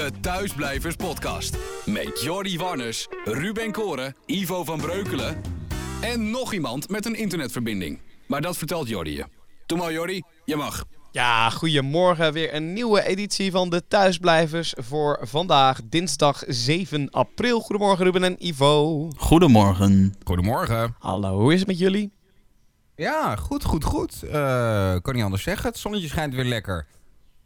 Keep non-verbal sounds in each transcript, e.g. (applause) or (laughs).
De Thuisblijvers Podcast. Met Jordi Warners, Ruben Koren, Ivo van Breukelen en nog iemand met een internetverbinding. Maar dat vertelt Jordi je. Doe maar Jordi, je mag. Ja, goedemorgen. Weer een nieuwe editie van de Thuisblijvers voor vandaag, dinsdag 7 april. Goedemorgen Ruben en Ivo. Goedemorgen. Goedemorgen. Hallo, hoe is het met jullie? Ja, goed, goed, goed. Uh, kan niet anders zeggen. Het zonnetje schijnt weer lekker.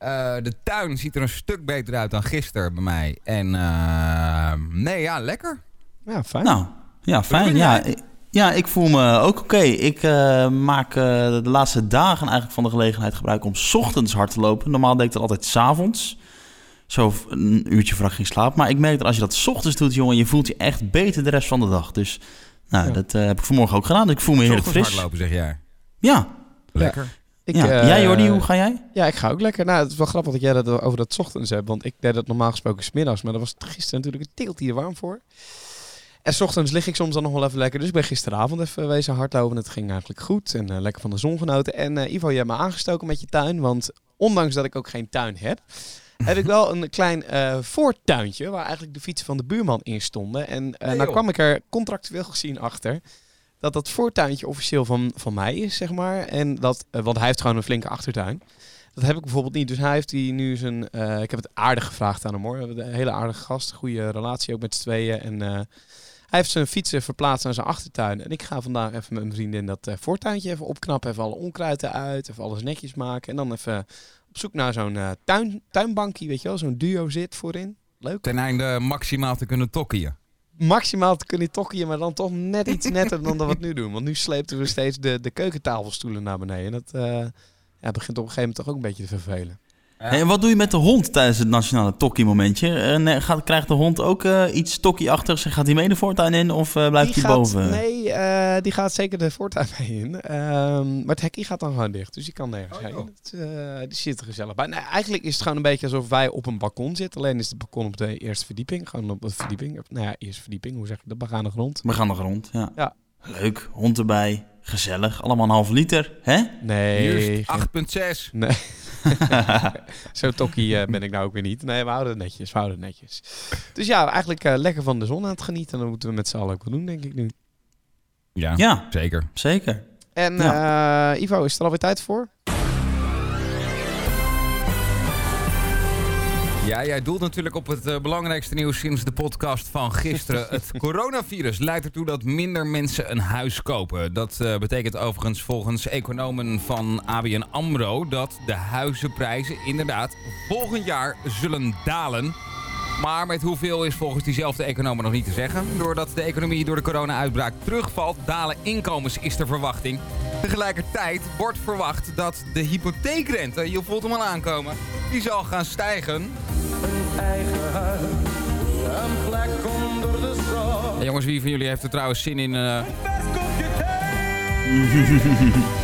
Uh, de tuin ziet er een stuk beter uit dan gisteren bij mij. En uh, nee, ja, lekker. Ja, fijn. Nou, ja, fijn. Ja, ja, ik voel me ook oké. Ik uh, maak de laatste dagen eigenlijk van de gelegenheid gebruik om 's ochtends hard te lopen. Normaal deed ik dat altijd 's avonds. Zo een uurtje voordat ik ging slapen. Maar ik merk dat als je dat 's ochtends doet, jongen, je voelt je echt beter de rest van de dag. Dus nou, ja. dat heb ik vanmorgen ook gedaan. Dus ik voel me heerlijk fris. hardlopen, zeg jij? Ja. Lekker. Ik, ja. uh, jij Jordi, hoe ga jij? Ja, ik ga ook lekker. Nou, het is wel grappig dat jij dat over dat ochtends hebt. Want ik deed dat normaal gesproken smiddags. Maar dat was gisteren natuurlijk een teelt hier warm voor. En s ochtends lig ik soms dan nog wel even lekker. Dus ik ben gisteravond even wezen hardlopen. Het ging eigenlijk goed. En uh, lekker van de zon genoten. En uh, Ivo, je hebt me aangestoken met je tuin. Want ondanks dat ik ook geen tuin heb... (laughs) heb ik wel een klein uh, voortuintje waar eigenlijk de fietsen van de buurman in stonden. En uh, nee, nou kwam ik er contractueel gezien achter dat dat voortuintje officieel van, van mij is, zeg maar. En dat, uh, want hij heeft gewoon een flinke achtertuin. Dat heb ik bijvoorbeeld niet. Dus hij heeft die nu zijn. Uh, ik heb het aardig gevraagd aan hem hoor. Een hele aardige gast, goede relatie ook met z'n tweeën. En uh, hij heeft zijn fietsen verplaatst naar zijn achtertuin. En ik ga vandaag even met mijn vriendin dat voortuintje even opknappen. Even alle onkruiden uit. Even alles netjes maken. En dan even op zoek naar zo'n tuin, tuinbankje, weet je wel. Zo'n duo zit voorin. Leuk. Ten einde maximaal te kunnen tokkien maximaal te kunnen tokkien, maar dan toch net iets netter dan dat we het nu doen. Want nu sleepten we steeds de, de keukentafelstoelen naar beneden. En dat uh, ja, begint op een gegeven moment toch ook een beetje te vervelen. Hey, en wat doe je met de hond tijdens het nationale tokkie-momentje? Uh, gaat, krijgt de hond ook uh, iets tokkie-achtigs en gaat hij mee de voortuin in of uh, blijft hij boven? Nee, die gaat zeker de voortuin (laughs) mee in. Um, maar het hekje gaat dan gewoon dicht, dus die kan nergens oh, heen. Het, die zit er gezellig bij. Nee, eigenlijk is het gewoon een beetje alsof wij op een balkon zitten. Alleen is het balkon op de eerste verdieping. Gewoon op de verdieping. Nou ja, eerste verdieping, hoe zeg je dat? Begane grond. Begane grond, ja. ja. Leuk, hond erbij. Gezellig, allemaal een half liter, hè? Nee. 8,6. Nee. (laughs) Zo tokkie uh, ben ik nou ook weer niet. Nee, we houden het netjes, we houden het netjes. Dus ja, eigenlijk uh, lekker van de zon aan het genieten. En dat moeten we met z'n allen ook wel doen, denk ik nu. Ja, ja. zeker. Zeker. En ja. uh, Ivo, is er alweer tijd voor? Ja, jij doelt natuurlijk op het uh, belangrijkste nieuws sinds de podcast van gisteren. (laughs) Het coronavirus leidt ertoe dat minder mensen een huis kopen. Dat uh, betekent overigens volgens economen van ABN AMRO... dat de huizenprijzen inderdaad volgend jaar zullen dalen. Maar met hoeveel is volgens diezelfde economen nog niet te zeggen. Doordat de economie door de corona-uitbraak terugvalt, dalen inkomens is de verwachting. Tegelijkertijd wordt verwacht dat de hypotheekrente, je voelt hem al aankomen, die zal gaan stijgen. Een eigen huis, een plek onder de zon. Hey jongens, wie van jullie heeft er trouwens zin in... Uh... (laughs)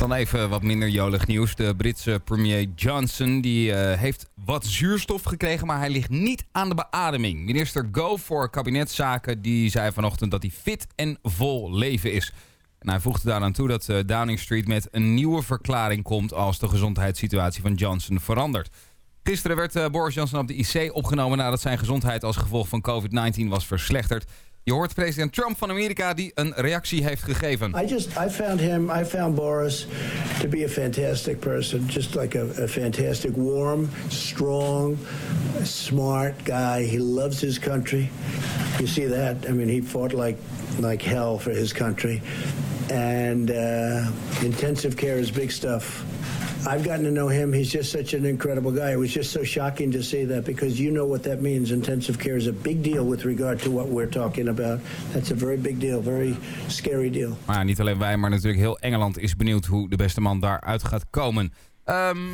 Dan even wat minder jolig nieuws. De Britse premier Johnson die, uh, heeft wat zuurstof gekregen, maar hij ligt niet aan de beademing. Minister Gove voor kabinetszaken die zei vanochtend dat hij fit en vol leven is. En hij voegde daaraan toe dat uh, Downing Street met een nieuwe verklaring komt als de gezondheidssituatie van Johnson verandert. Gisteren werd uh, Boris Johnson op de IC opgenomen nadat zijn gezondheid als gevolg van COVID-19 was verslechterd. Je hoort president Trump van Amerika die een reactie heeft gegeven. I just I found him I found Boris to be a fantastic person, just like a, a fantastic warm, strong, smart guy. He loves his country. You see that? I mean, he fought like like hell for his country. And uh, intensive care is big stuff. I've gotten to know him. He's just such an incredible guy. It was just so shocking to see that because you know what that means. Intensive care is a big deal with regard to what we're talking about. That's a very big deal, very scary deal. Maar niet alleen wij, maar natuurlijk heel Engeland is benieuwd hoe de beste man daaruit gaat komen. Um,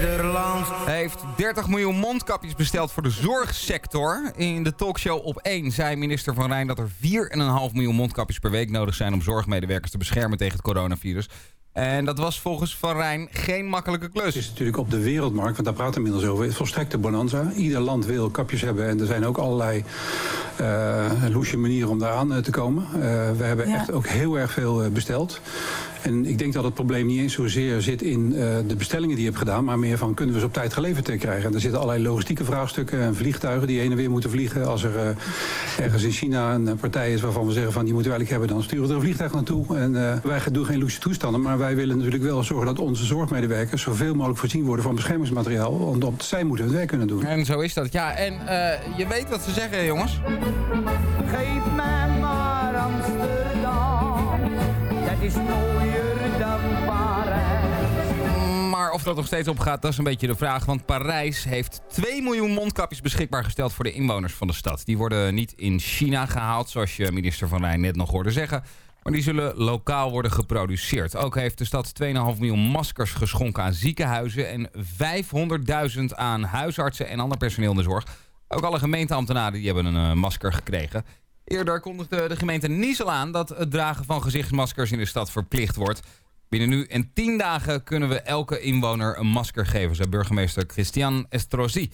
Nederland heeft 30 miljoen mondkapjes besteld voor de zorgsector. In de talkshow op 1 zei minister Van Rijn dat er 4,5 miljoen mondkapjes per week nodig zijn om zorgmedewerkers te beschermen tegen het coronavirus. En dat was volgens Van Rijn geen makkelijke klus. Het is natuurlijk op de wereldmarkt, want daar praten we inmiddels over, het volstrekte bonanza. Ieder land wil kapjes hebben en er zijn ook allerlei uh, loesje manieren om daaraan te komen. Uh, we hebben ja. echt ook heel erg veel besteld. En ik denk dat het probleem niet eens zozeer zit in uh, de bestellingen die je hebt gedaan, maar meer van kunnen we ze op tijd geleverd krijgen. En er zitten allerlei logistieke vraagstukken en vliegtuigen die heen en weer moeten vliegen. Als er uh, ergens in China een partij is waarvan we zeggen van die moeten we eigenlijk hebben, dan sturen we er een vliegtuig naartoe. En uh, wij doen geen luxe toestanden, maar wij willen natuurlijk wel zorgen dat onze zorgmedewerkers zoveel mogelijk voorzien worden van beschermingsmateriaal. Want zij moeten het werk kunnen doen. En zo is dat. Ja, en je weet wat ze zeggen, jongens. Geef mij maar Amsterdam, is dan. Maar of dat nog steeds opgaat, dat is een beetje de vraag. Want Parijs heeft 2 miljoen mondkapjes beschikbaar gesteld voor de inwoners van de stad. Die worden niet in China gehaald, zoals je minister Van Rijn net nog hoorde zeggen. Maar die zullen lokaal worden geproduceerd. Ook heeft de stad 2,5 miljoen maskers geschonken aan ziekenhuizen... en 500.000 aan huisartsen en ander personeel in de zorg. Ook alle gemeenteambtenaren die hebben een uh, masker gekregen. Eerder kondigde de gemeente Nies al aan dat het dragen van gezichtsmaskers in de stad verplicht wordt. Binnen nu en 10 dagen kunnen we elke inwoner een masker geven, zei burgemeester Christian Estrosi.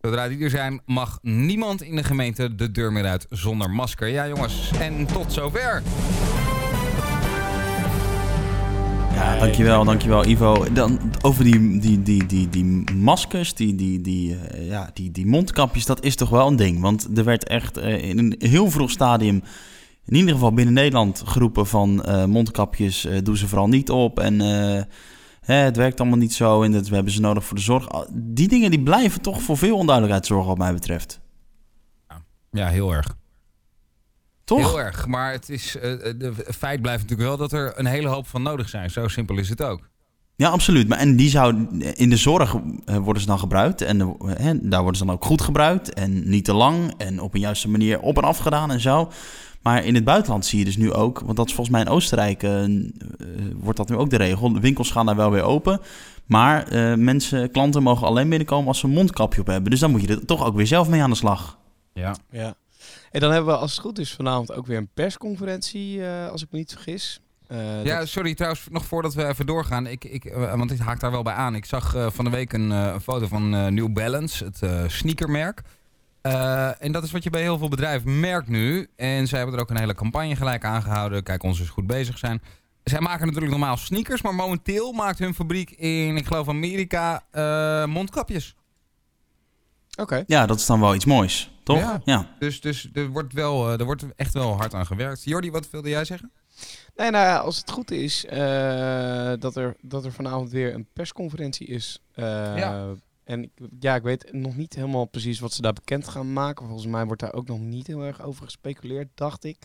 Zodra die er zijn, mag niemand in de gemeente de deur meer uit zonder masker. Ja jongens, en tot zover. Ja, dankjewel, dankjewel Ivo. Dan, over die, die, die, die, die maskers, die, die, die, uh, ja, die, die mondkapjes, dat is toch wel een ding. Want er werd echt uh, in een heel vroeg stadium, in ieder geval binnen Nederland, geroepen van uh, mondkapjes, doe ze vooral niet op. En hè, het werkt allemaal niet zo en dat, we hebben ze nodig voor de zorg. Die dingen die blijven toch voor veel onduidelijkheid zorgen wat mij betreft. Ja, heel erg. Toch? Heel erg. Maar het, is, uh, de feit blijft natuurlijk wel dat er een hele hoop van nodig zijn. Zo simpel is het ook. Ja, absoluut. Maar en die zou in de zorg worden ze dan gebruikt. En hè, daar worden ze dan ook goed gebruikt. En niet te lang. En op een juiste manier op en af gedaan en zo. Maar in het buitenland zie je dus nu ook, want dat is volgens mij in Oostenrijk, uh, wordt dat nu ook de regel. De winkels gaan daar wel weer open. Maar uh, mensen, klanten mogen alleen binnenkomen als ze een mondkapje op hebben. Dus dan moet je er toch ook weer zelf mee aan de slag. Ja. ja. En dan hebben we, als het goed is, vanavond ook weer een persconferentie, uh, als ik me niet vergis. Uh, ja, dat... sorry trouwens, nog voordat we even doorgaan. Ik, ik, uh, want ik haak daar wel bij aan. Ik zag van de week een, een foto van New Balance, het sneakermerk. en dat is wat je bij heel veel bedrijven merkt nu. En zij hebben er ook een hele campagne gelijk aangehouden. Kijk, ons is goed bezig zijn. Zij maken natuurlijk normaal sneakers, maar momenteel maakt hun fabriek in, ik geloof Amerika, mondkapjes. Oké. Okay. Ja, dat is dan wel iets moois, toch? Ja. ja. Dus, dus er, wordt wel, er wordt echt wel hard aan gewerkt. Jordi, wat wilde jij zeggen? Nee, nou ja, als het goed is uh, dat, er, dat er vanavond weer een persconferentie is. Uh, ja. En ja, ik weet nog niet helemaal precies wat ze daar bekend gaan maken. Volgens mij wordt daar ook nog niet heel erg over gespeculeerd, dacht ik.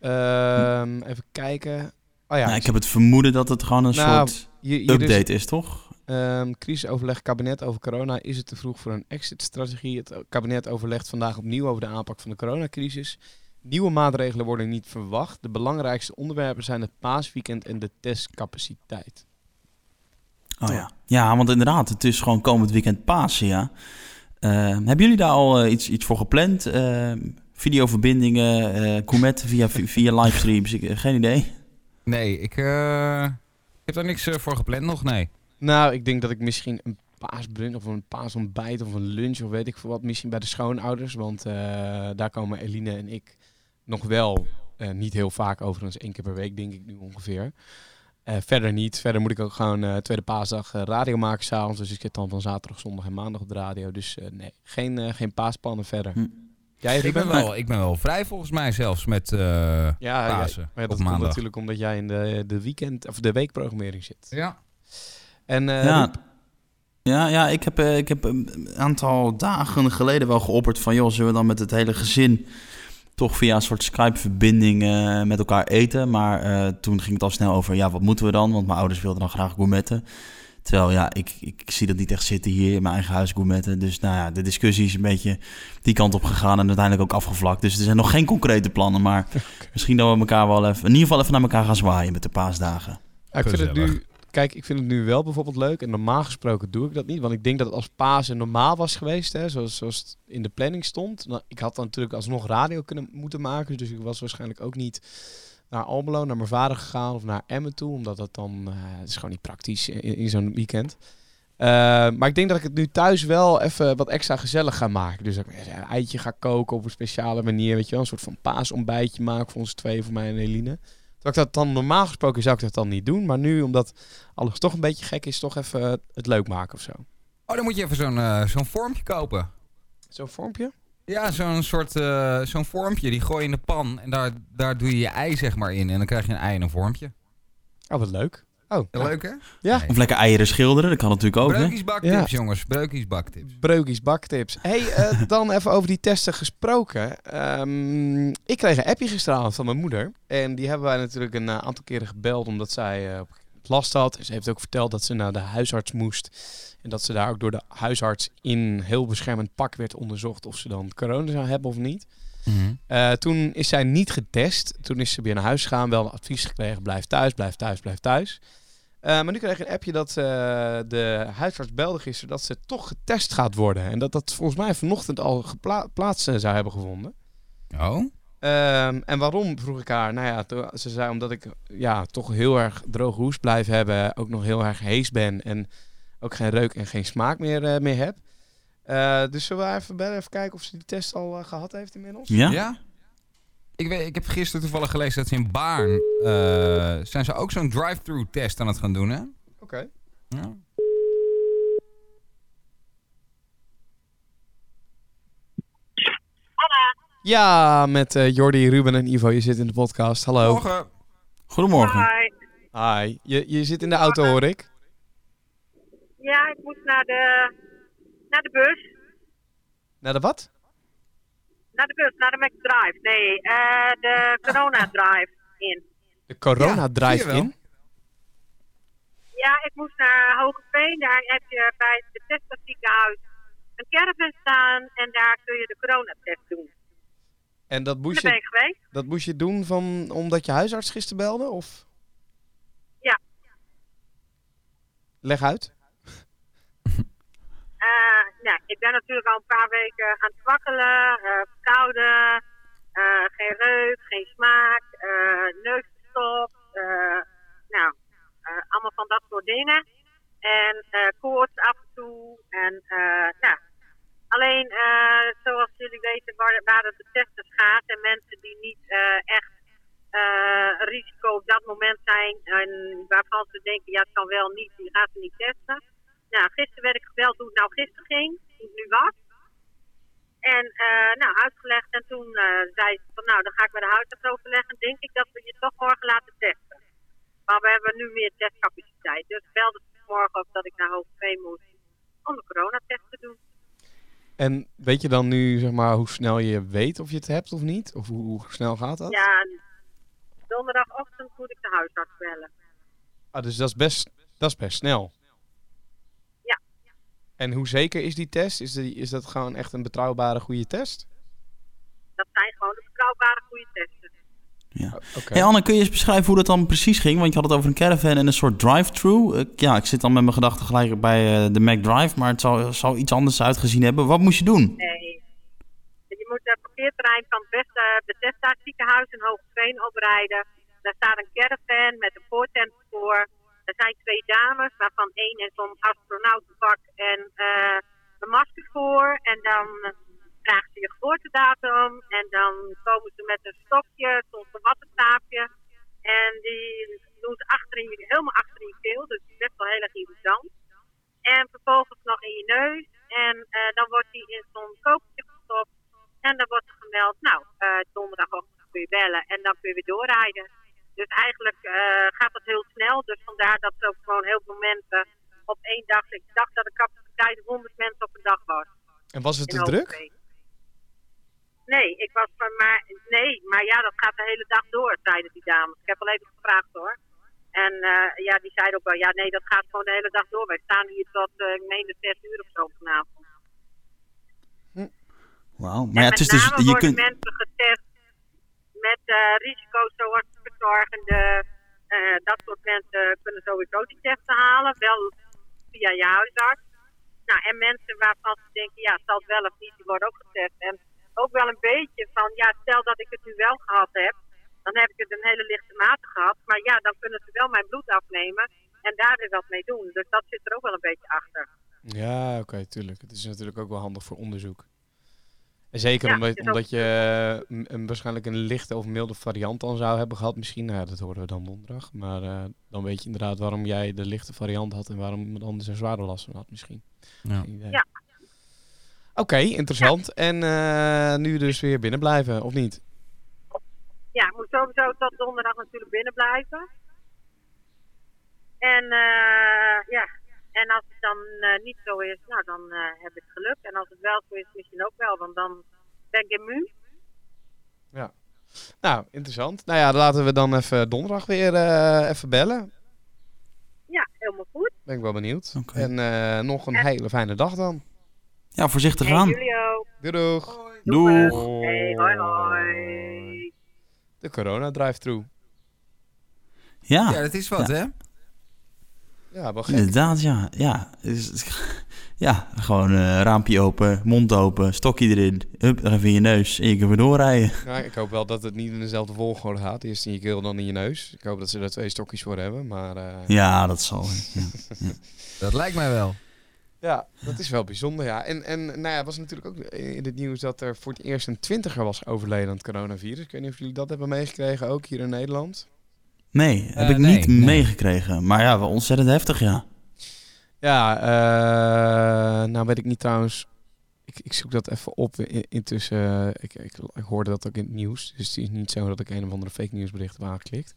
Uh, hm. Even kijken. Oh ja, nou, ik heb het vermoeden dat het gewoon een nou, soort je, je update dus, is, toch? Um, crisisoverleg kabinet over corona. Is het te vroeg voor een exit-strategie? Het kabinet overlegt vandaag opnieuw over de aanpak van de coronacrisis. Nieuwe maatregelen worden niet verwacht. De belangrijkste onderwerpen zijn het paasweekend en de testcapaciteit. Oh ja. Ja, want inderdaad, het is gewoon komend weekend Pasen, ja. Uh, hebben jullie daar al uh, iets, iets voor gepland? Uh, videoverbindingen, uh, Comet via, via livestreams? Ik, geen idee. Nee, ik, ik heb daar niks voor gepland nog, nee. Nou, ik denk dat ik misschien een paasbrunch of een paasontbijt of een lunch of weet ik veel wat. Misschien bij de schoonouders, want uh, daar komen Eline en ik nog wel uh, niet heel vaak overigens één keer per week denk ik nu ongeveer. Uh, verder niet. Verder moet ik ook gewoon tweede paasdag radio maken s'avonds. Dus ik zit dan van zaterdag, zondag en maandag op de radio. Dus nee, geen, geen paaspannen verder. Hm. Jij, ik, ben wel, ik ben wel vrij volgens mij zelfs met ja, Pasen ja, maar dat komt natuurlijk omdat jij in de, de weekend of de weekprogrammering zit. Ja. En, uh, ja. Ja, ja ik, heb, ik heb een aantal dagen geleden wel geopperd van... joh, zullen we dan met het hele gezin toch via een soort Skype-verbinding uh, met elkaar eten. Maar uh, toen ging het al snel over, ja, wat moeten we dan? Want mijn ouders wilden dan graag gourmetten. Terwijl, ja, ik, ik, zie dat niet echt zitten hier in mijn eigen huis gourmetten. Dus nou ja, de discussie is een beetje die kant op gegaan en uiteindelijk ook afgevlakt. Dus er zijn nog geen concrete plannen, maar (laughs) misschien dat we elkaar wel even... in ieder geval even naar elkaar gaan zwaaien met de paasdagen. Ik vind het nu Kijk, ik vind het nu wel bijvoorbeeld leuk. En normaal gesproken doe ik dat niet. Want ik denk dat het als Pasen normaal was geweest. Hè, zoals, zoals het in de planning stond. Nou, ik had dan natuurlijk alsnog radio kunnen moeten maken. Dus ik was waarschijnlijk ook niet naar Almelo, naar mijn vader gegaan. Of naar Emmen toe. Omdat dat dan... Uh, het is gewoon niet praktisch in, zo'n weekend. Uh, maar ik denk dat ik het nu thuis wel even wat extra gezellig ga maken. Dus dat ik een eitje ga koken op een speciale manier. Weet je wel, een soort van paasontbijtje maken voor ons twee, voor mij en Eline ik dat dan normaal gesproken zou ik dat dan niet doen. Maar nu, omdat alles toch een beetje gek is, toch even eh, het leuk maken of zo. Oh, dan moet je even zo'n eh, zo'n vormpje kopen. Zo'n vormpje? Ja, zo'n soort eh, zo'n vormpje. Die gooi je in de pan en daar, daar doe je je ei zeg maar in. En dan krijg je een ei in een vormpje. Oh, wat leuk. Oh, Heel leuk hè? Ja. Nee. Of lekker eieren schilderen, dat kan natuurlijk ook. Hè? Breukjesbaktips Ja. jongens, breukjesbaktips. Breukjes, baktips. hey, eh, (laughs) dan even over die testen gesproken. Ehm, ik kreeg een appje gisteravond van mijn moeder. En die hebben wij natuurlijk een eh, aantal keren gebeld omdat zij eh, last had. Ze heeft ook verteld dat ze naar de huisarts moest. En dat ze daar ook door de huisarts in heel beschermend pak werd onderzocht of ze dan corona zou hebben of niet. Eh, toen is zij niet getest. Toen is ze weer naar huis gegaan, wel advies gekregen: blijf thuis, blijf thuis, blijf thuis. Eh, maar nu kreeg ik een appje dat eh, de huisarts belde gisteren dat ze toch getest gaat worden. En dat dat volgens mij vanochtend al geplaatst zou hebben gevonden. Oh? Ehm, en waarom, vroeg ik haar. Nou ja, to- ze zei omdat ik ja, toch heel erg droge hoes blijf hebben. Ook nog heel erg hees ben. En ook geen reuk en geen smaak meer, eh, meer heb. Eh, dus zullen we even bellen, even kijken of ze die test al eh, gehad heeft inmiddels? Ja? Ik, weet, ik heb gisteren toevallig gelezen dat ze in Baarn... eh, zijn ze ook zo'n drive-thru test aan het gaan doen hè? Oké. Ja. Ja, met eh, Jordi, Ruben en Ivo. Je zit in de podcast. Hallo. Morgen. Goedemorgen. Hi. Hi. Je, je zit in de auto, hoor ik. Ja, ik moest naar de, naar de bus. Naar de wat? Naar de bus, naar de McDrive. Nee, eh, de Corona Drive in. De Corona Ja, Drive wel. in. Ja, ik moest naar Hogeveen. Daar heb je bij het Bethesda ziekenhuis een caravan staan. En daar kun je de coronatest doen. En dat moest, je, geweest. dat moest je doen van, omdat je huisarts gisteren belde? Of? Ja. Leg uit. Eh, nou, ik ben natuurlijk al een paar weken aan het wakkelen, eh verkouden, eh, geen reuk, geen smaak, eh neusverstop, eh, nou, allemaal van dat soort dingen. En eh koorts af en toe. En eh, nou, alleen eh, zoals jullie weten waar, waar het de testers gaat en mensen die niet eh, echt eh, een risico op dat moment zijn en waarvan ze denken ja het kan wel niet, die gaan ze niet testen. Nou, gisteren werd ik gebeld hoe het nou gisteren ging, hoe het nu was. En eh, nou, uitgelegd en toen eh, zei ze van nou, dan ga ik met de huisarts overleggen. Denk ik dat we je toch morgen laten testen. Maar we hebben nu meer testcapaciteit. Dus belde ze morgen op dat ik naar Hoogveen moest om de coronatest te doen. En weet je dan nu zeg maar, hoe snel je weet of je het hebt of niet? Of hoe, hoe snel gaat dat? Ja, en donderdagochtend moet ik de huisarts bellen. Ah, dus dat is, best, dat is best snel. Ja. En hoe zeker is die test? Is, die, is dat gewoon echt een betrouwbare goede test? Dat zijn gewoon de betrouwbare goede testen. Ja. Hey Anne, kun je eens beschrijven hoe dat dan precies ging? Want je had het over een caravan en een soort drive-thru. Ik- ja, ik zit dan met mijn gedachten gelijk bij eh, de McDrive, maar het zou, zou iets anders uitgezien hebben. Wat moest je doen? Nee. Je moet het parkeerterrein van het Bethesda ziekenhuis in Hoogveen oprijden. Daar staat een caravan met een voortent voor. Er zijn twee dames, waarvan één in zo'n astronautenpak en eh, een masker voor. En dan vraagt ze je geboortedatum. En dan komen ze met een stokje, soms een wattenstaafje. En die doen ze achter in je, helemaal achter in je keel. Dus best wel heel erg irritant. En vervolgens nog in je neus. En eh, dan wordt die in zo'n kokertje gestopt. En dan wordt er gemeld, nou, eh donderdagochtend kun je bellen en dan kun je weer doorrijden. Dus eigenlijk eh, gaat dat heel snel. Dus vandaar dat er ook gewoon heel veel mensen op één dag. Ik dacht dat de capaciteit 100 mensen op een dag was. En was het te druk? Nee, ik was van maar nee, maar ja, dat gaat de hele dag door, zeiden die dames. Ik heb al even gevraagd hoor. En eh, ja, die zeiden ook wel, ja nee, dat gaat gewoon de hele dag door. Wij staan hier tot, eh, ik meen de zes uur of zo vanavond. Wauw. Maar ja, het is dus, name je worden kunt, mensen getest met eh, risico's zoals verzorgende. dat soort mensen kunnen sowieso die testen halen, wel via je huisarts. Nou, en mensen waarvan ze denken, ja, zal het wel of niet, die worden ook getest. En ook wel een beetje van, ja, stel dat ik het nu wel gehad heb, dan heb ik het een hele lichte mate gehad. Maar ja, dan kunnen ze wel mijn bloed afnemen en daar weer wat mee doen. Dus dat zit er ook wel een beetje achter. Ja, oké, tuurlijk. Het is natuurlijk ook wel handig voor onderzoek. En zeker Ja, omdat, omdat ook- je eh, een, waarschijnlijk een lichte of milde variant dan zou hebben gehad. Misschien, nou ja, dat horen we dan donderdag. Maar eh, dan weet je inderdaad waarom jij de lichte variant had en waarom iemand anders een zware last van had misschien. Ja. Geen idee. Ja. Oké, interessant. En eh, nu dus weer binnen blijven, of niet? Ja, ik moet sowieso tot donderdag natuurlijk binnen blijven. En eh, ja, en als het dan eh, niet zo is, nou dan eh, heb ik geluk. En als het wel zo is, misschien ook wel, want dan ben ik immuun. Nou, interessant. Nou ja, laten we dan even donderdag weer eh, even bellen. Ja, helemaal goed. Ben ik wel benieuwd. Oké. En eh, nog een hele fijne dag dan. Ja, voorzichtig aan. jullie. Doei doeg. Doeg. Hey, hoi hoi. De corona drive-thru. Ja, Ja, dat is wat, Ja. hè? Ja, wel gek. inderdaad, ja. Ja, Is- (laughs) ja gewoon eh, raampje open, mond open, stokje erin, hup, even in je neus en je kunt weer doorrijden. (laughs) Ja, ik hoop wel dat het niet in dezelfde volgorde gaat. Eerst in je keel, dan in je neus. Ik hoop dat ze er twee stokjes voor hebben. Maar eh, Ja, dat zal. Ja. Dat lijkt mij wel. Ja, dat is wel bijzonder. Ja. En, en nou ja, het was natuurlijk ook in het nieuws dat er voor het eerst een twintiger was overleden aan het coronavirus. Ik weet niet of jullie dat hebben meegekregen, ook hier in Nederland. Nee, heb Eh, ik nee, niet nee. meegekregen. Maar ja, wel ontzettend heftig, ja. Ja, eh, nou weet ik niet trouwens. Ik, ik zoek dat even op in- intussen. Ik, ik, ik hoorde dat ook in het nieuws. Dus het is niet zo dat ik een of andere fake nieuwsbericht heb aangeklikt.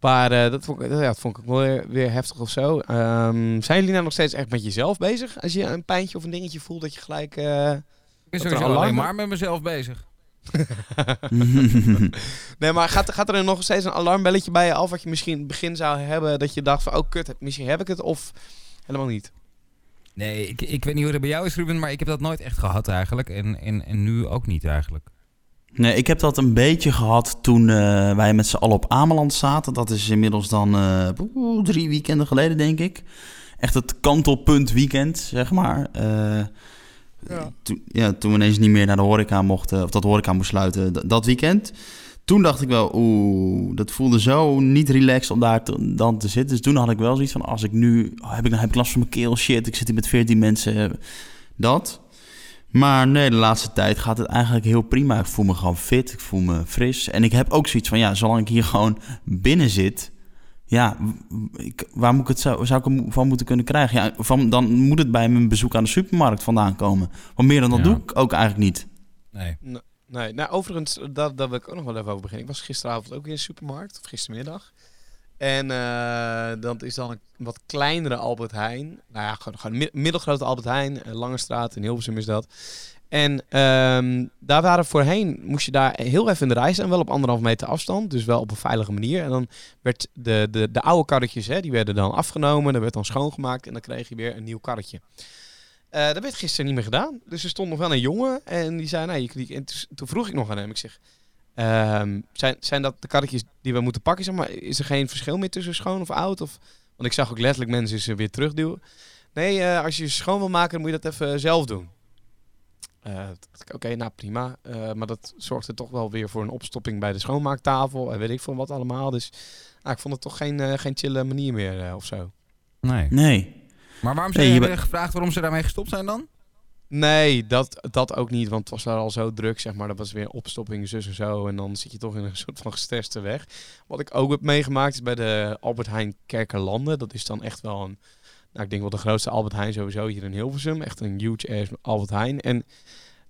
Maar eh, dat, vond ik, ja, dat vond ik ook wel weer, weer heftig of zo. Ehm, zijn jullie nou nog steeds echt met jezelf bezig? Als je een pijntje of een dingetje voelt dat je gelijk... eh, Ik ben sowieso alleen maar met mezelf bezig. (laughs) nee, maar gaat, gaat er nog steeds een alarmbelletje bij je af... wat je misschien in het begin zou hebben... dat je dacht van, oh kut, misschien heb ik het of helemaal niet? Nee, ik, ik weet niet hoe het bij jou is, Ruben, maar ik heb dat nooit echt gehad eigenlijk. En, en, en nu ook niet eigenlijk. Nee, ik heb dat een beetje gehad toen eh, wij met z'n allen op Ameland zaten. Dat is inmiddels dan eh, drie weekenden geleden, denk ik. Echt het kantelpunt weekend, zeg maar. Eh, Ja. Toen, ja, toen we ineens niet meer naar de horeca mochten, of dat de horeca moest sluiten, dat weekend. Toen dacht ik wel, oeh, dat voelde zo niet relaxed om daar te- dan te zitten. Dus toen had ik wel zoiets van, als ik nu, oh, heb ik, heb ik last van mijn keel, shit, ik zit hier met 14 mensen, dat. Maar nee, de laatste tijd gaat het eigenlijk heel prima. Ik voel me gewoon fit, ik voel me fris. En ik heb ook zoiets van, ja, zolang ik hier gewoon binnen zit... Ja, ik, waar moet ik het zo, zou ik hem van moeten kunnen krijgen? Ja, van, dan moet het bij mijn bezoek aan de supermarkt vandaan komen. Want meer dan dat Ja. doe ik ook eigenlijk niet. Nee. Nee, nou overigens, daar, daar wil ik ook nog wel even over beginnen. Ik was gisteravond ook in de supermarkt, of gistermiddag. En eh, dat is dan een wat kleinere Albert Heijn. Nou ja, gewoon, middelgrote Albert Heijn. eh, Lange straat in Hilversum is dat. En ehm, daar waren voorheen, moest je daar heel even in de rij staan. Wel op anderhalf meter afstand, dus wel op een veilige manier. En dan werd de, de, de oude karretjes, hè, die werden dan afgenomen. Dat werd dan schoongemaakt en dan kreeg je weer een nieuw karretje. Eh, dat werd gisteren niet meer gedaan. Dus er stond nog wel een jongen en die zei, nou, je, en toen- vroeg ik nog aan hem, ik zeg, ehm, zijn, zijn dat de karretjes die we moeten pakken? Zeg maar, is er geen verschil meer tussen schoon of oud? Of, want ik zag ook letterlijk mensen ze weer terugduwen. Nee, eh, als je ze schoon wil maken, dan moet je dat even zelf doen. Eh, Oké, nou prima. Eh, maar dat zorgde toch wel weer voor een opstopping bij de schoonmaaktafel en weet ik veel wat allemaal. Dus nou, ik vond het toch geen, eh, geen chille manier meer eh, of zo. Nee. Nee. Maar waarom Nee, zijn je gevraagd waarom ze daarmee gestopt zijn dan? Nee, dat, dat ook niet, want het was daar al zo druk, zeg maar. Dat was weer opstopping, zus en zo. En dan zit je toch in een soort van gestreste weg. Wat ik ook heb meegemaakt is bij de Albert Heijn Kerkerlanden. Dat is dan echt wel een, nou ik denk wel de grootste Albert Heijn sowieso hier in Hilversum. Echt een huge ass Albert Heijn. En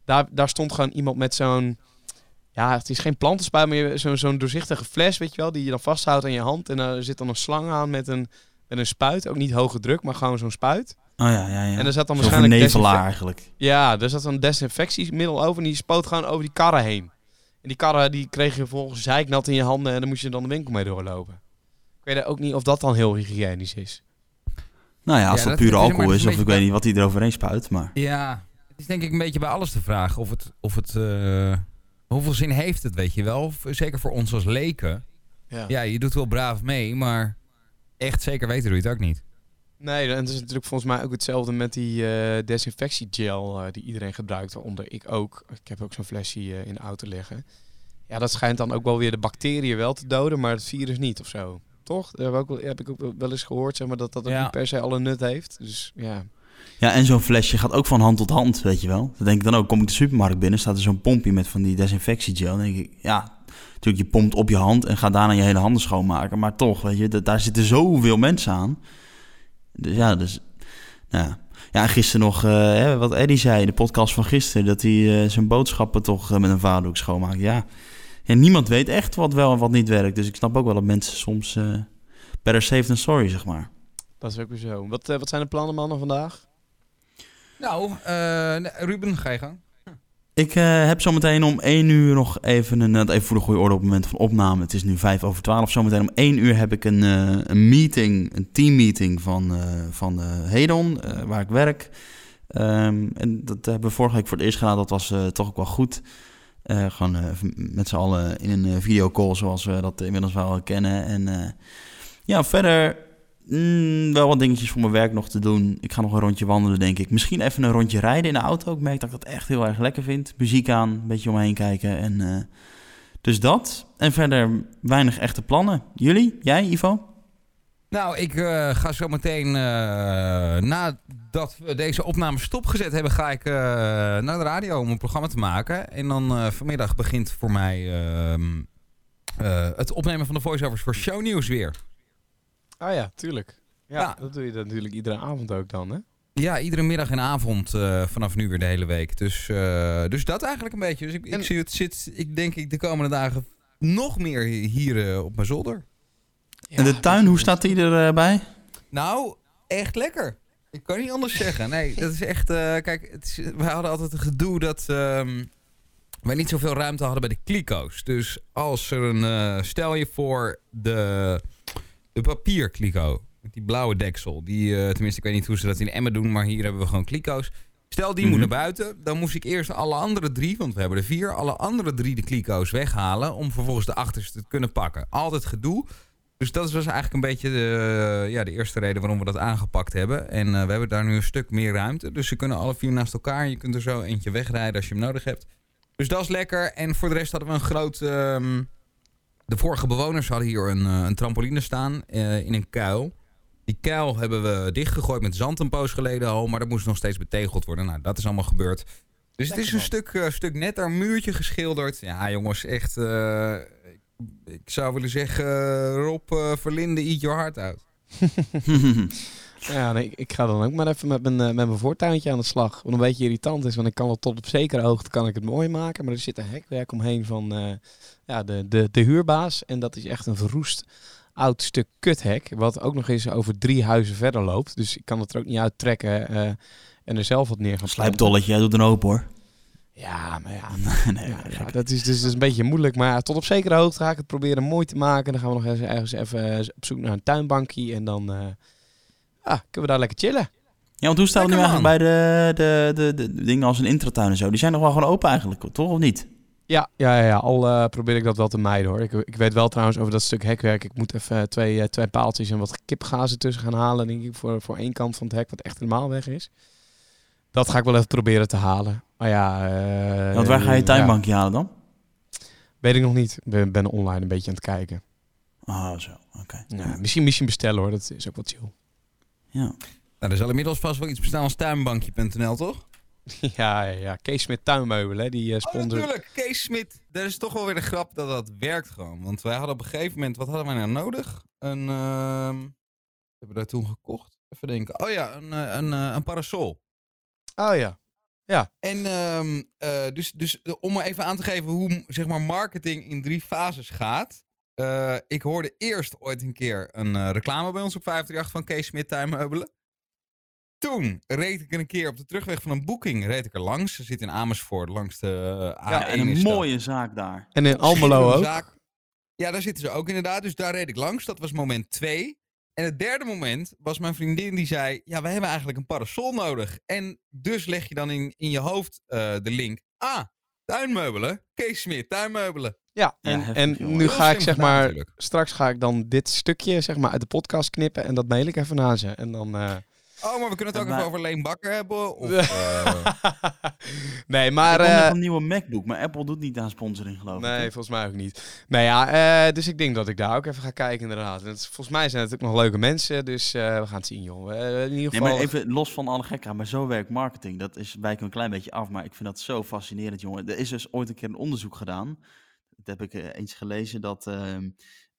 daar, daar stond gewoon iemand met zo'n, ja het is geen plantenspuit, maar zo'n zo'n doorzichtige fles, weet je wel. Die je dan vasthoudt aan je hand. En daar zit dan een slang aan met een, met een spuit. Ook niet hoge druk, maar gewoon zo'n spuit. Oh ja, ja, ja. En er zat dan waarschijnlijk vernevelaar desinfect- eigenlijk. ja, er zat een desinfectiemiddel over en die spoot gewoon over die karren heen. En die karren die kreeg je vervolgens zeiknat in je handen en dan moest je dan de winkel mee doorlopen. Ik weet ook niet of dat dan heel hygiënisch is. Nou ja, als Ja, dat dat- pure alcohol een is, of ik weet niet wat hij eroverheen spuit, maar... Ja, het is denk ik een beetje bij alles de vraag of het, of het eh, hoeveel zin heeft het, weet je wel? Of, Zeker voor ons als leken. Ja. Ja, je doet wel braaf mee, maar echt zeker weten doe je het ook niet. Nee, en het is natuurlijk volgens mij ook hetzelfde met die eh, desinfectiegel eh, die iedereen gebruikt, waaronder ik ook. Ik heb ook zo'n flesje eh, in de auto liggen. Ja, dat schijnt dan ook wel weer de bacteriën wel te doden, maar het virus niet of zo. Toch? Dat heb ik ook, wel- heb ik ook wel eens gehoord, zeg maar, dat dat ook Ja. niet per se alle nut heeft. Dus ja. Ja, en zo'n flesje gaat ook van hand tot hand, weet je wel. Dan denk ik dan ook, kom ik de supermarkt binnen, staat er zo'n pompje met van die desinfectiegel. Dan denk ik, ja, natuurlijk je pompt op je hand en gaat daarna je hele handen schoonmaken. Maar toch, weet je, dat, daar zitten zoveel mensen aan. Dus ja, dus, nou ja. Ja, en gisteren nog, eh, hè, wat Eddie zei, in de podcast van gisteren, dat hij eh, zijn boodschappen toch eh, met een vaderdoek schoonmaakt. Ja. ja, niemand weet echt wat wel en wat niet werkt. Dus ik snap ook wel dat mensen soms eh better safe than sorry, zeg maar. Dat is ook weer zo. Wat, wat zijn de plannen, mannen, vandaag? Nou, eh, Ruben, ga je gang. Ik eh, heb zometeen om 1 uur nog even een. Even voor de goede orde op het moment van opname. Het is nu 5 over 12. Zometeen om 1 uur heb ik een, eh, een meeting, een teammeeting van, eh, van Hedon, waar ik werk. Ehm, en dat hebben we vorige week voor het eerst gedaan. Dat was toch ook wel goed. Gewoon met z'n allen in een videocall, zoals we dat inmiddels wel kennen. En ja, verder mm, wel wat dingetjes voor mijn werk nog te doen. Ik ga nog een rondje wandelen, denk ik. Misschien even een rondje rijden in de auto. Ik merk dat ik dat echt heel erg lekker vind. Muziek aan, een beetje om me heen kijken. En, eh, dus dat. En verder weinig echte plannen. Jullie? Jij, Ivo? Nou, ik eh, ga zo meteen, eh, nadat we deze opname stopgezet hebben, ga ik naar de radio om een programma te maken. En dan vanmiddag begint voor mij ehm, eh, het opnemen van de voiceovers voor shownieuws weer. Ah ja, tuurlijk. Ja, Ja. dat doe je dan natuurlijk iedere avond ook dan, hè? Ja, iedere middag en avond eh, vanaf nu weer de hele week. Dus, eh, dus dat eigenlijk een beetje. Dus ik, ik zie het zit, ik denk ik de komende dagen nog meer hier eh, op mijn zolder. en de tuin, hoe staat die erbij? Nou, echt lekker. Ik kan niet anders zeggen. Nee, (laughs) dat is echt... eh, kijk, het is, wij hadden altijd een gedoe dat ehm, wij niet zoveel ruimte hadden bij de kliko's. Dus als er een... eh, stel je voor de, de papierkliko. Met die blauwe deksel. Die, eh, tenminste, ik weet niet hoe ze dat in Emmen doen, maar hier hebben we gewoon kliko's. Stel, die moet Mhm. naar buiten. Dan moest ik eerst alle andere drie, want we hebben er vier, alle andere drie de kliko's weghalen. Om vervolgens de achterste te kunnen pakken. Altijd gedoe. Dus dat was eigenlijk een beetje de, ja, de eerste reden waarom we dat aangepakt hebben. En eh, we hebben daar nu een stuk meer ruimte. Dus ze kunnen alle vier naast elkaar. Je kunt er zo eentje wegrijden als je hem nodig hebt. Dus dat is lekker. En voor de rest hadden we een groot... ehm, de vorige bewoners hadden hier een, eh, een trampoline staan eh, in een kuil. Die kuil hebben we dichtgegooid met zand een poos geleden al. Maar dat moest nog steeds betegeld worden. Nou, dat is allemaal gebeurd. Dus het is een stuk, eh, stuk netter, muurtje geschilderd. Ja, jongens, echt... eh, ik zou willen zeggen, Rob eh, Verlinde, eat your heart out. (laughs) Ja, nee, ik- ga dan ook maar even met mijn, eh, met mijn voortuintje aan de slag. Wat een beetje irritant is, want ik kan het tot op zekere hoogte kan ik het mooi maken. Maar er zit een hekwerk omheen van eh, ja, de, de, de huurbaas. En dat is echt een verroest oud stuk kuthek. Wat ook nog eens over drie huizen verder loopt. Dus ik kan het er ook niet uittrekken eh, en er zelf wat neer gaan. Slijpdolletje, jij doet een open hoor. Ja, maar ja, (laughs) nee, ja, ja, dat is dus dat is een beetje moeilijk. Maar ja, tot op zekere hoogte ga ik het proberen mooi te maken. Dan gaan we nog eens ergens even op zoek naar een tuinbankje. En dan ah, kunnen we daar lekker chillen. Ja, want hoe staat het nu eigenlijk bij de, de, de, de dingen als een intratuin en zo? Die zijn nog wel gewoon open eigenlijk, toch? Of niet? Ja, ja, ja, ja. al eh, probeer ik dat wel te mijden hoor. Ik, ik weet wel trouwens over dat stuk hekwerk. Ik moet even eh, twee, eh, twee paaltjes en wat kipgazen tussen gaan halen. Denk ik voor, voor één kant van het hek, wat echt helemaal weg is. Dat ga ik wel even proberen te halen. Maar ja. eh, Want waar ga je ja, tuinbankje halen dan? weet ik nog niet. Ik ben, ben online een beetje aan het kijken. Ah, zo. Oké. Ja, misschien, misschien bestellen hoor. Dat is ook wat chill. Ja. Nou, er zal inmiddels vast wel iets bestaan als tuinbankje.nl, toch? (laughs) ja, ja, ja. Kees met tuinmeubelen, hè, die eh Oh, sponsor. natuurlijk. Kees Smit. Dat is toch wel weer de grap dat dat werkt gewoon. Want wij hadden op een gegeven moment... Wat hadden wij nou nodig? Een... ehm, hebben we daar toen gekocht? Even denken. Oh ja, een, eh, een, eh, een parasol. oh ja. En ehm, eh, dus, dus om maar even aan te geven hoe zeg maar, marketing in drie fases gaat. Eh, ik hoorde eerst ooit een keer een eh, reclame bij ons op 538 van Kees Smit Tuinmeubelen. Toen reed ik een keer op de terugweg van een boeking reed ik er langs. Ze zit in Amersfoort langs de A1 Ja, en een mooie zaak daar. En in Almelo ook. zaak. Ja, daar zitten ze ook inderdaad. Dus daar reed ik langs. Dat was moment twee. En het derde moment was mijn vriendin die zei... Ja, we hebben eigenlijk een parasol nodig. En dus leg je dan in, in je hoofd eh, de link. Ah, tuinmeubelen. Kees Smit, tuinmeubelen. Ja, en, en jongen. nu Heel ga ik zeg gedaan maar, natuurlijk. straks ga ik dan dit stukje zeg maar uit de podcast knippen en dat mail ik even naar ze. En dan, eh, Oh, maar we kunnen het ook Maar- even over Leen Bakker hebben. Of, (laughs) eh, nee, maar... ik eh, een nieuwe MacBook, maar Apple doet niet aan sponsoring, geloof ik. Nee, volgens mij ook niet. Nee, ja, eh, dus ik denk dat ik daar ook even ga kijken, inderdaad. En het, is- volgens mij zijn het ook nog leuke mensen, dus eh, we gaan het zien, joh. Eh, in ieder Nee, geval... maar even los van alle gekheid, maar zo werkt marketing. Dat is wijken een klein beetje af, maar ik vind dat zo fascinerend, jongen. Er is dus ooit een keer een onderzoek gedaan. Dat heb ik eh, eens gelezen, dat... ehm,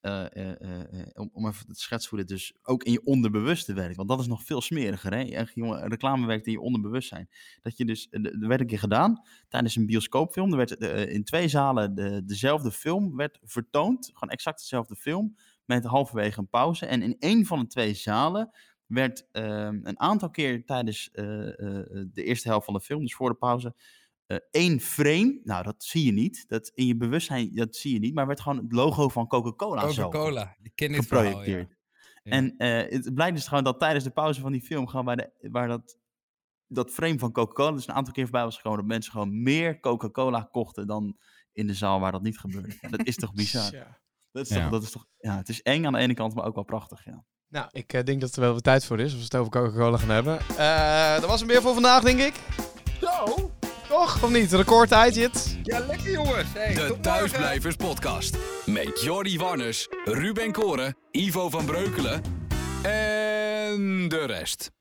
eh, eh, om, even te schetsen hoe dus ook in je onderbewuste werkt. Want dat is nog veel smeriger, hè? Jongen, reclame werkt in je onderbewustzijn. Dat je dus... Er werd een keer gedaan tijdens een bioscoopfilm. Er werd in twee zalen de, dezelfde film werd vertoond. Gewoon exact dezelfde film. Met halverwege een pauze. En in één van de twee zalen werd ehm, een aantal keer tijdens de eerste helft van de film, dus voor de pauze, eh, één frame. Nou, dat zie je niet. Dat in je bewustzijn, dat zie je niet. Maar werd gewoon het logo van Coca-Cola zo Coca-Cola. Ik ken dit verhaal, ja. geprojecteerd. Ja. En eh, het blijkt dus gewoon dat tijdens de pauze van die film, gewoon bij de, waar dat, dat frame van Coca-Cola dus een aantal keer voorbij was gekomen, dat mensen gewoon meer Coca-Cola kochten dan in de zaal waar dat niet gebeurde. Ja, dat is toch bizar? (laughs) Tja. Dat is Ja. toch, dat is toch, ja, het is eng aan de ene kant, maar ook wel prachtig, ja. Nou, ik eh, denk dat er wel wat tijd voor is, als we het over Coca-Cola gaan hebben. Eh, dat was hem weer voor vandaag, denk ik. Toch? Of niet? Recordtijd, Jit? Ja, lekker jongens. Hey, De. Thuisblijvers Podcast. Met Jordi Warners, Ruben Koren, Ivo van Breukelen en de rest.